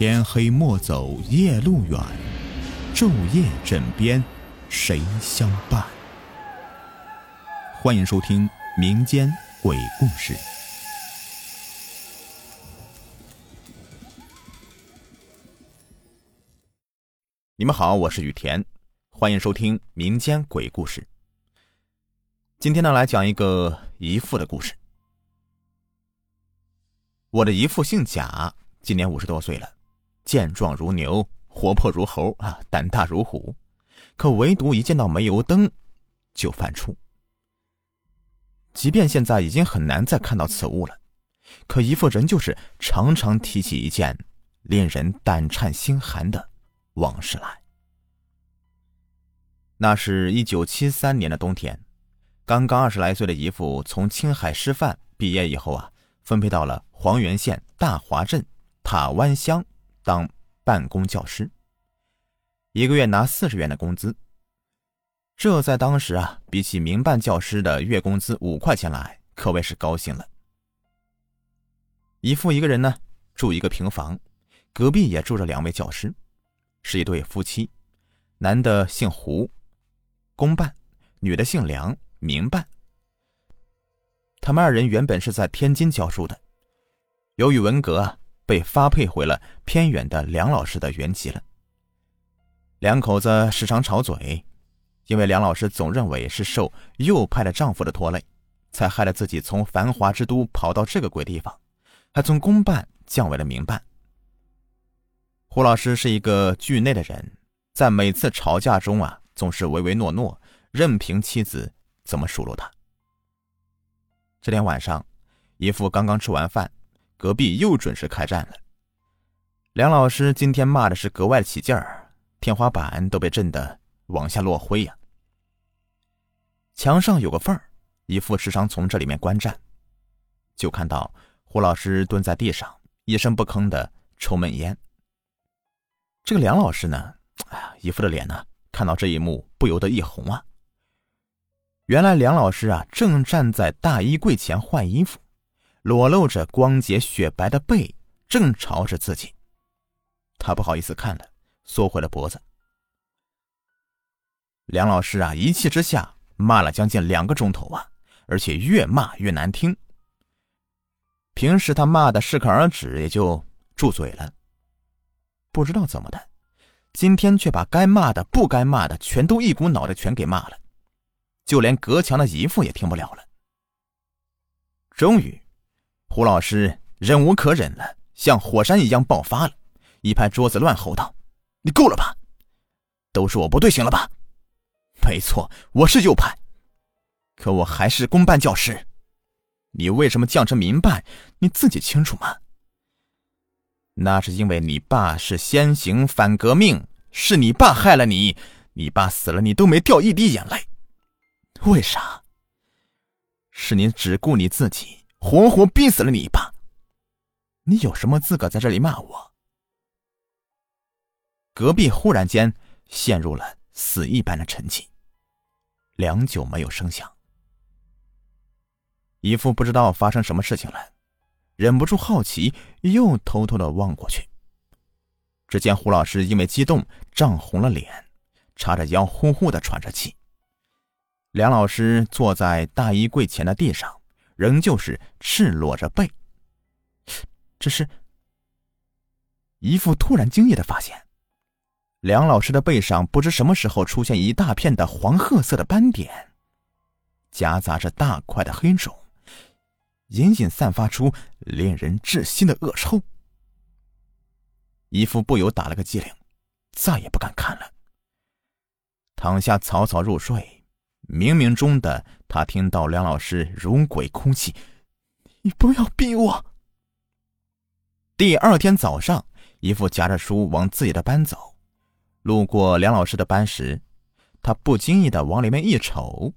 天黑莫走夜路远，昼夜枕边谁相伴？欢迎收听民间鬼故事。你们好，我是雨田，欢迎收听民间鬼故事。今天呢，来讲一个姨父的故事。我的姨父姓贾，今年五十多岁了。健壮如牛，活泼如猴啊，胆大如虎，可唯独一见到煤油灯就犯怵。即便现在已经很难再看到此物了，可姨父仍旧是常常提起一件令人胆颤心寒的往事来。那是一九七三年的冬天，刚刚二十来岁的姨父从青海师范毕业以后啊，分配到了黄原县大华镇塔湾乡。当办公教师，一个月拿四十元的工资。这在当时啊，比起民办教师的月工资五块钱来，可谓是高兴了。姨父一个人呢，住一个平房，隔壁也住着两位教师，是一对夫妻，男的姓胡，公办；女的姓梁，民办。他们二人原本是在天津教书的，由于文革啊。被发配回了偏远的梁老师的原籍了。两口子时常吵嘴，因为梁老师总认为是受右派的丈夫的拖累，才害得自己从繁华之都跑到这个鬼地方，还从公办降为了民办。胡老师是一个惧内的人，在每次吵架中啊，总是唯唯诺诺，任凭妻子怎么数落他。这天晚上，姨父刚刚吃完饭。隔壁又准时开战了。梁老师今天骂的是格外起劲儿，天花板都被震得往下落灰呀。墙上有个缝儿，一副时常从这里面观战，就看到胡老师蹲在地上，一声不吭的抽闷烟。这个梁老师呢，哎呀，姨父的脸呢，看到这一幕不由得一红啊。原来梁老师啊，正站在大衣柜前换衣服。裸露着光洁雪白的背，正朝着自己。他不好意思看了，缩回了脖子。梁老师啊，一气之下骂了将近两个钟头啊，而且越骂越难听。平时他骂的适可而止，也就住嘴了。不知道怎么的，今天却把该骂的、不该骂的，全都一股脑的全给骂了，就连隔墙的姨父也听不了了。终于。胡老师忍无可忍了，像火山一样爆发了，一拍桌子乱吼道：“你够了吧？都是我不对，行了吧？没错，我是右派，可我还是公办教师。你为什么降成民办？你自己清楚吗？那是因为你爸是先行反革命，是你爸害了你。你爸死了，你都没掉一滴眼泪，为啥？是你只顾你自己。”活活逼死了你爸！你有什么资格在这里骂我？隔壁忽然间陷入了死一般的沉寂，良久没有声响。姨父不知道发生什么事情了，忍不住好奇，又偷偷的望过去。只见胡老师因为激动涨红了脸，叉着腰呼呼的喘着气。梁老师坐在大衣柜前的地上。仍旧是赤裸着背，只是姨父突然惊异的发现，梁老师的背上不知什么时候出现一大片的黄褐色的斑点，夹杂着大块的黑肿，隐隐散发出令人窒息的恶臭。姨父不由打了个激灵，再也不敢看了，躺下草草入睡。冥冥中的，他听到梁老师如鬼哭泣：“你不要逼我。”第二天早上，姨父夹着书往自己的班走，路过梁老师的班时，他不经意的往里面一瞅，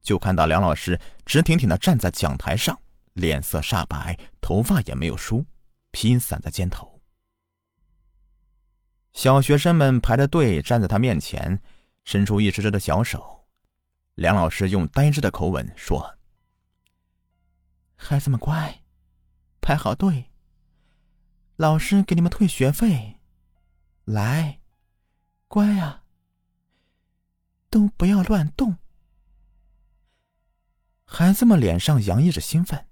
就看到梁老师直挺挺的站在讲台上，脸色煞白，头发也没有梳，披散在肩头。小学生们排着队站在他面前，伸出一只只的小手。梁老师用呆滞的口吻说：“孩子们乖，排好队。老师给你们退学费。来，乖呀，都不要乱动。孩子们脸上洋溢着兴奋，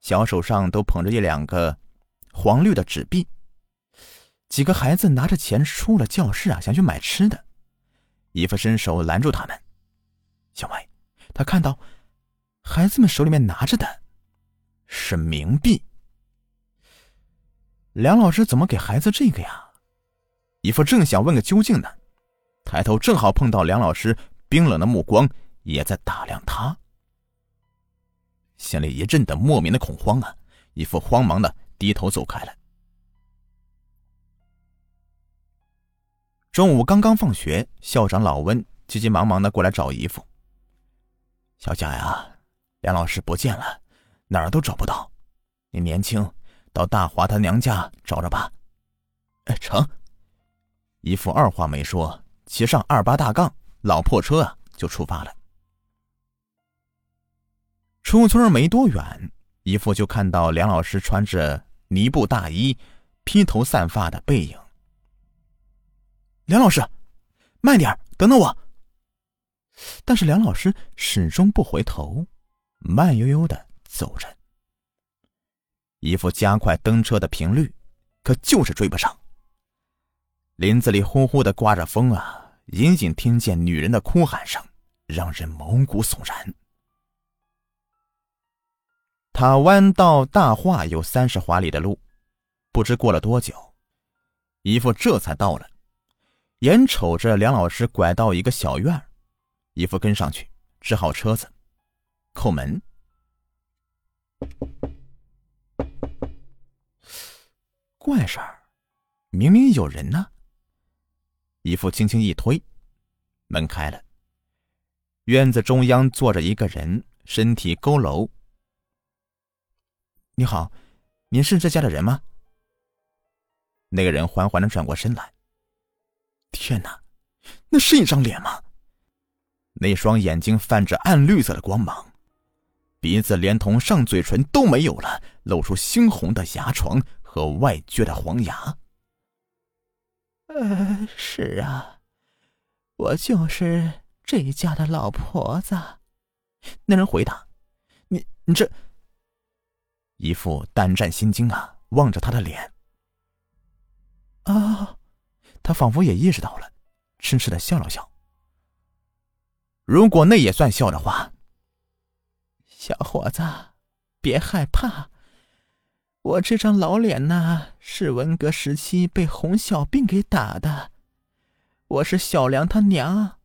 小手上都捧着一两个黄绿的纸币。几个孩子拿着钱出了教室啊，想去买吃的。姨父伸手拦住他们。小麦，他看到孩子们手里面拿着的是冥币。梁老师怎么给孩子这个呀？姨父正想问个究竟呢，抬头正好碰到梁老师冰冷的目光，也在打量他。心里一阵的莫名的恐慌啊！姨父慌忙的低头走开了。中午刚刚放学，校长老温急急忙忙的过来找姨父。小贾呀，梁老师不见了，哪儿都找不到。你年轻，到大华他娘家找找吧。哎，成。姨父二话没说，骑上二八大杠老破车啊，就出发了。出村没多远，姨父就看到梁老师穿着呢布大衣、披头散发的背影。梁老师，慢点，等等我。但是梁老师始终不回头，慢悠悠的走着。姨父加快蹬车的频率，可就是追不上。林子里呼呼的刮着风啊，隐隐听见女人的哭喊声，让人毛骨悚然。塔湾到大化有三十华里的路，不知过了多久，姨父这才到了。眼瞅着梁老师拐到一个小院姨父跟上去，支好车子，叩门。怪事儿，明明有人呢。姨父轻轻一推，门开了。院子中央坐着一个人，身体佝偻。你好，您是这家的人吗？那个人缓缓的转过身来。天哪，那是一张脸吗？那双眼睛泛着暗绿色的光芒，鼻子连同上嘴唇都没有了，露出猩红的牙床和外撅的黄牙。呃，是啊，我就是这家的老婆子。那人回答：“你你这……”一副胆战心惊啊，望着他的脸。啊，他仿佛也意识到了，痴痴的笑了笑。如果那也算笑的话，小伙子，别害怕。我这张老脸呐，是文革时期被红小病给打的。我是小梁他娘，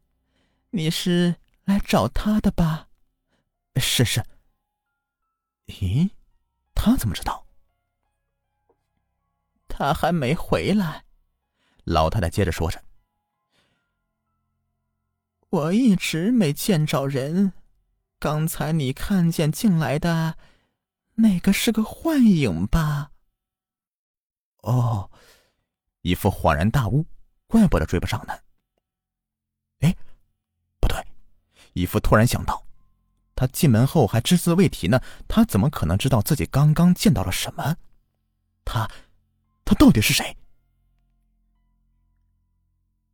你是来找他的吧？是是。咦，他怎么知道？他还没回来。老太太接着说着：“我一直没见着人，刚才你看见进来的。”那个是个幻影吧？哦，一副恍然大悟，怪不得追不上呢。哎，不对，一副突然想到，他进门后还只字未提呢，他怎么可能知道自己刚刚见到了什么？他，他到底是谁？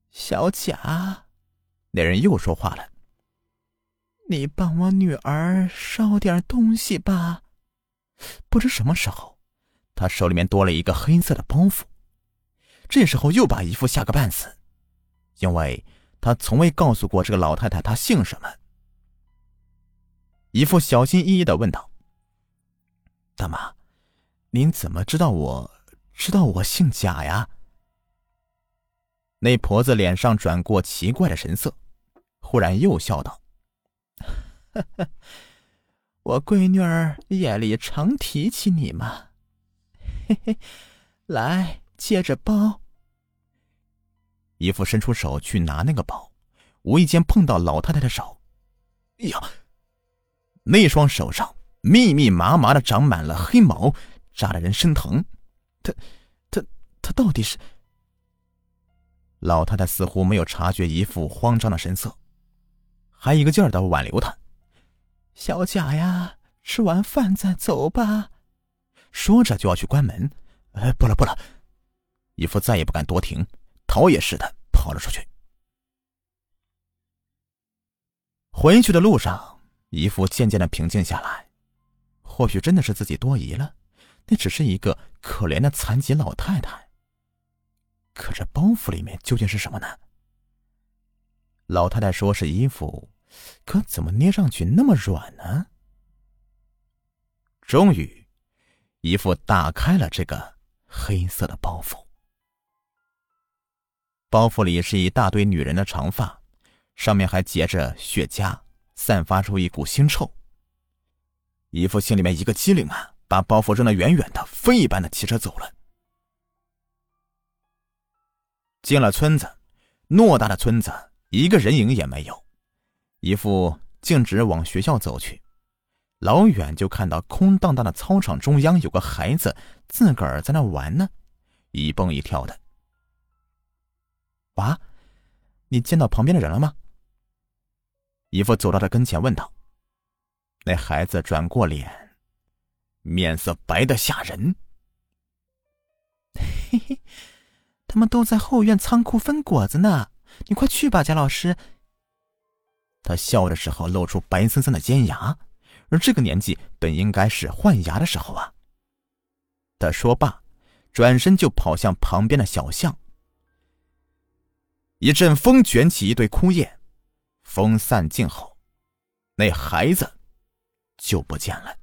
小贾，那人又说话了：“你帮我女儿捎点东西吧。”不知什么时候，他手里面多了一个黑色的包袱。这时候又把姨父吓个半死，因为他从未告诉过这个老太太他姓什么。姨父小心翼翼的问道：“大妈，您怎么知道我知道我姓贾呀？”那婆子脸上转过奇怪的神色，忽然又笑道：“。”我闺女儿夜里常提起你嘛，嘿嘿，来接着包。姨父伸出手去拿那个包，无意间碰到老太太的手，哎呀，那双手上密密麻麻的长满了黑毛，扎的人生疼。他，他，他到底是？老太太似乎没有察觉姨父慌张的神色，还一个劲儿的挽留他。小贾呀，吃完饭再走吧。说着就要去关门，哎，不了不了！姨父再也不敢多停，逃也似的跑了出去。回去的路上，姨父渐渐的平静下来。或许真的是自己多疑了，那只是一个可怜的残疾老太太。可这包袱里面究竟是什么呢？老太太说是衣服，可怎么捏上去那么软呢？终于，姨父打开了这个黑色的包袱。包袱里是一大堆女人的长发，上面还结着雪茄，散发出一股腥臭。姨父心里面一个机灵啊，把包袱扔得远远的，飞一般的骑车走了。进了村子，偌大的村子，一个人影也没有。姨父径直往学校走去，老远就看到空荡荡的操场中央有个孩子自个儿在那玩呢，一蹦一跳的。娃，你见到旁边的人了吗？姨父走到他跟前问道。那孩子转过脸，面色白的吓人。嘿嘿，他们都在后院仓库分果子呢，你快去吧，贾老师。他笑的时候露出白森森的尖牙，而这个年纪本应该是换牙的时候啊。他说罢，转身就跑向旁边的小巷。一阵风卷起一堆枯叶，风散尽后，那孩子。就不见了。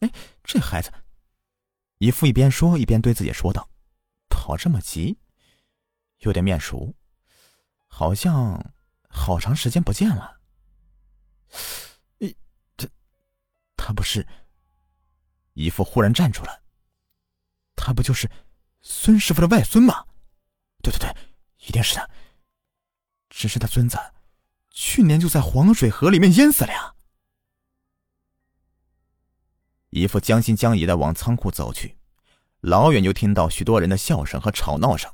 哎，这孩子，姨父一边说一边对自己说道：“跑这么急，有点面熟，好像好长时间不见了。”哎，这他不是？姨父忽然站住了。他不就是孙师傅的外孙吗？对对对，一定是他。只是他孙子去年就在黄水河里面淹死了呀。姨父将信将疑的往仓库走去，老远就听到许多人的笑声和吵闹声，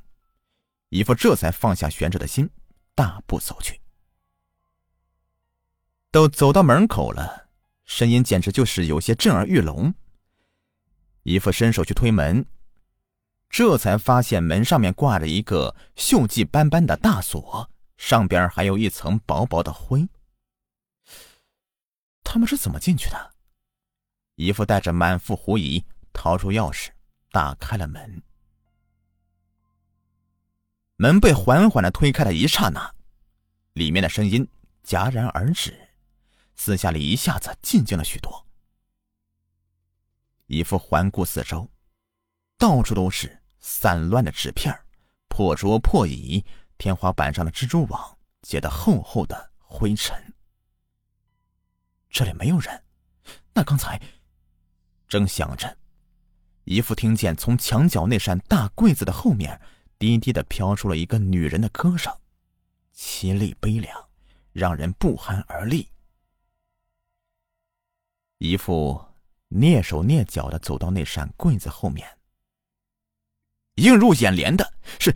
姨父这才放下悬着的心，大步走去。都走到门口了，声音简直就是有些震耳欲聋。姨父伸手去推门，这才发现门上面挂着一个锈迹斑斑的大锁，上边还有一层薄薄的灰。他们是怎么进去的？姨父带着满腹狐疑，掏出钥匙，打开了门。门被缓缓的推开的一刹那，里面的声音戛然而止，四下里一下子静静了许多。姨父环顾四周，到处都是散乱的纸片、破桌破椅、天花板上的蜘蛛网结的厚厚的灰尘。这里没有人，那刚才……正想着，姨父听见从墙角那扇大柜子的后面低低的飘出了一个女人的歌声，凄厉悲凉，让人不寒而栗。姨父蹑手蹑脚的走到那扇柜子后面，映入眼帘的是，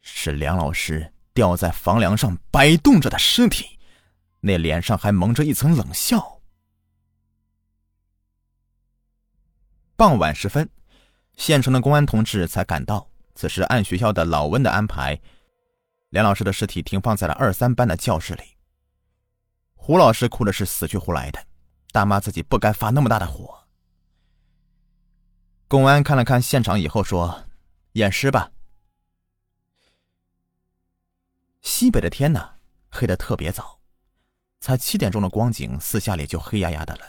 是梁老师吊在房梁上摆动着的尸体，那脸上还蒙着一层冷笑。傍晚时分，县城的公安同志才赶到。此时按学校的老温的安排，梁老师的尸体停放在了二三班的教室里。胡老师哭的是死去活来的，大骂自己不该发那么大的火。公安看了看现场以后说：“验尸吧。”西北的天呢，黑的特别早，才七点钟的光景，四下里就黑压压的了，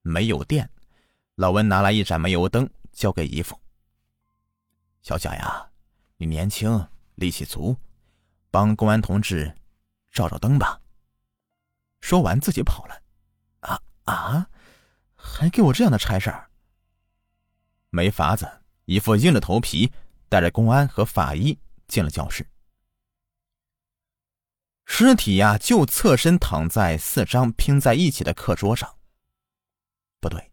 没有电。老温拿来一盏煤油灯，交给姨父。小贾呀，你年轻，力气足，帮公安同志照照灯吧。说完，自己跑了。啊啊，还给我这样的差事儿？没法子，姨父硬着头皮，带着公安和法医进了教室。尸体呀，就侧身躺在四张拼在一起的课桌上。不对。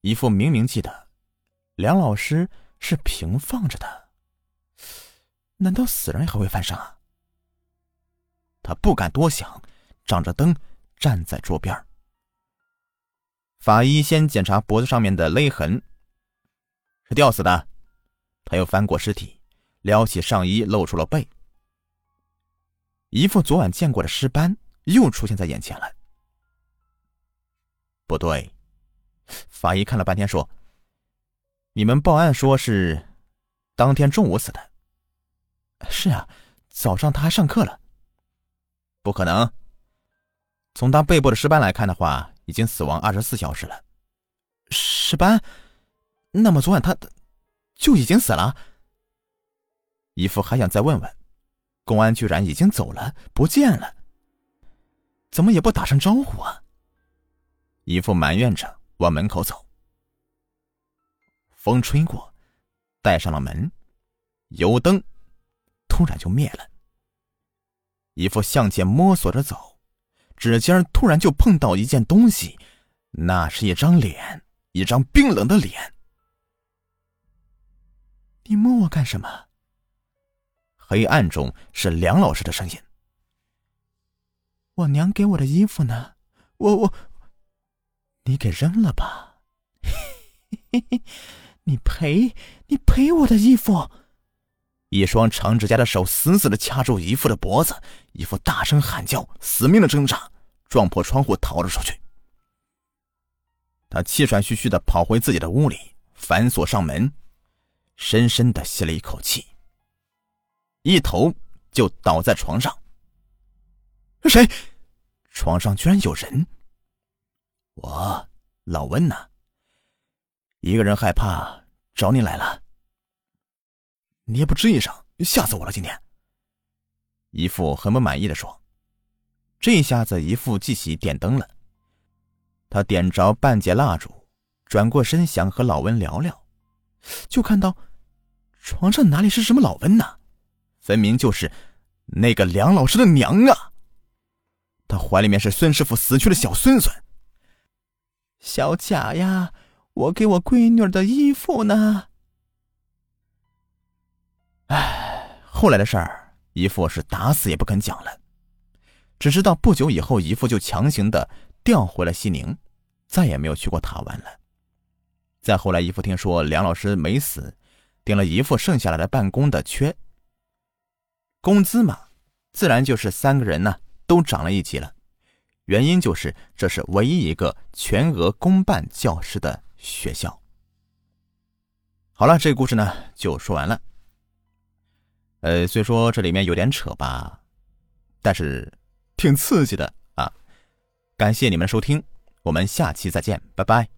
一副明明记得，梁老师是平放着的。难道死人还会翻身啊？他不敢多想，掌着灯站在桌边。法医先检查脖子上面的勒痕，是吊死的。他又翻过尸体，撩起上衣，露出了背。一副昨晚见过的尸斑又出现在眼前了。不对，法医看了半天说：“你们报案说是当天中午死的。”是啊，早上他还上课了。不可能。从他背部的尸斑来看的话，已经死亡二十四小时了。尸斑？那么昨晚他就已经死了？姨父还想再问问，公安居然已经走了，不见了，怎么也不打声招呼啊？姨父埋怨着往门口走。风吹过，带上了门，油灯突然就灭了。姨父向前摸索着走，指尖突然就碰到一件东西，那是一张脸，一张冰冷的脸。你摸我干什么？黑暗中是梁老师的声音。我娘给我的衣服呢？我我，你给扔了吧？你赔你赔我的衣服！一双长指甲的手死死的掐住姨父的脖子，姨父大声喊叫，死命的挣扎，撞破窗户逃了出去。他气喘吁吁的跑回自己的屋里，反锁上门。深深的吸了一口气，一头就倒在床上。谁？床上居然有人！我老温呢？一个人害怕，找你来了。你也不吱一声，吓死我了！今天，姨父很不满意的说：“这下子，姨父记起点灯了。他点着半截蜡烛，转过身想和老温聊聊，就看到。”床上哪里是什么老温呢？分明就是那个梁老师的娘啊！他怀里面是孙师傅死去的小孙孙。小贾呀，我给我闺女的衣服呢。唉，后来的事儿，姨父是打死也不肯讲了。只知道不久以后，姨父就强行的调回了西宁，再也没有去过塔湾了。再后来，姨父听说梁老师没死。顶了姨父剩下来的办公的缺，工资嘛，自然就是三个人呢都涨了一级了。原因就是这是唯一一个全额公办教师的学校。好了，这个故事呢就说完了。呃，虽说这里面有点扯吧，但是挺刺激的啊！感谢你们收听，我们下期再见，拜拜。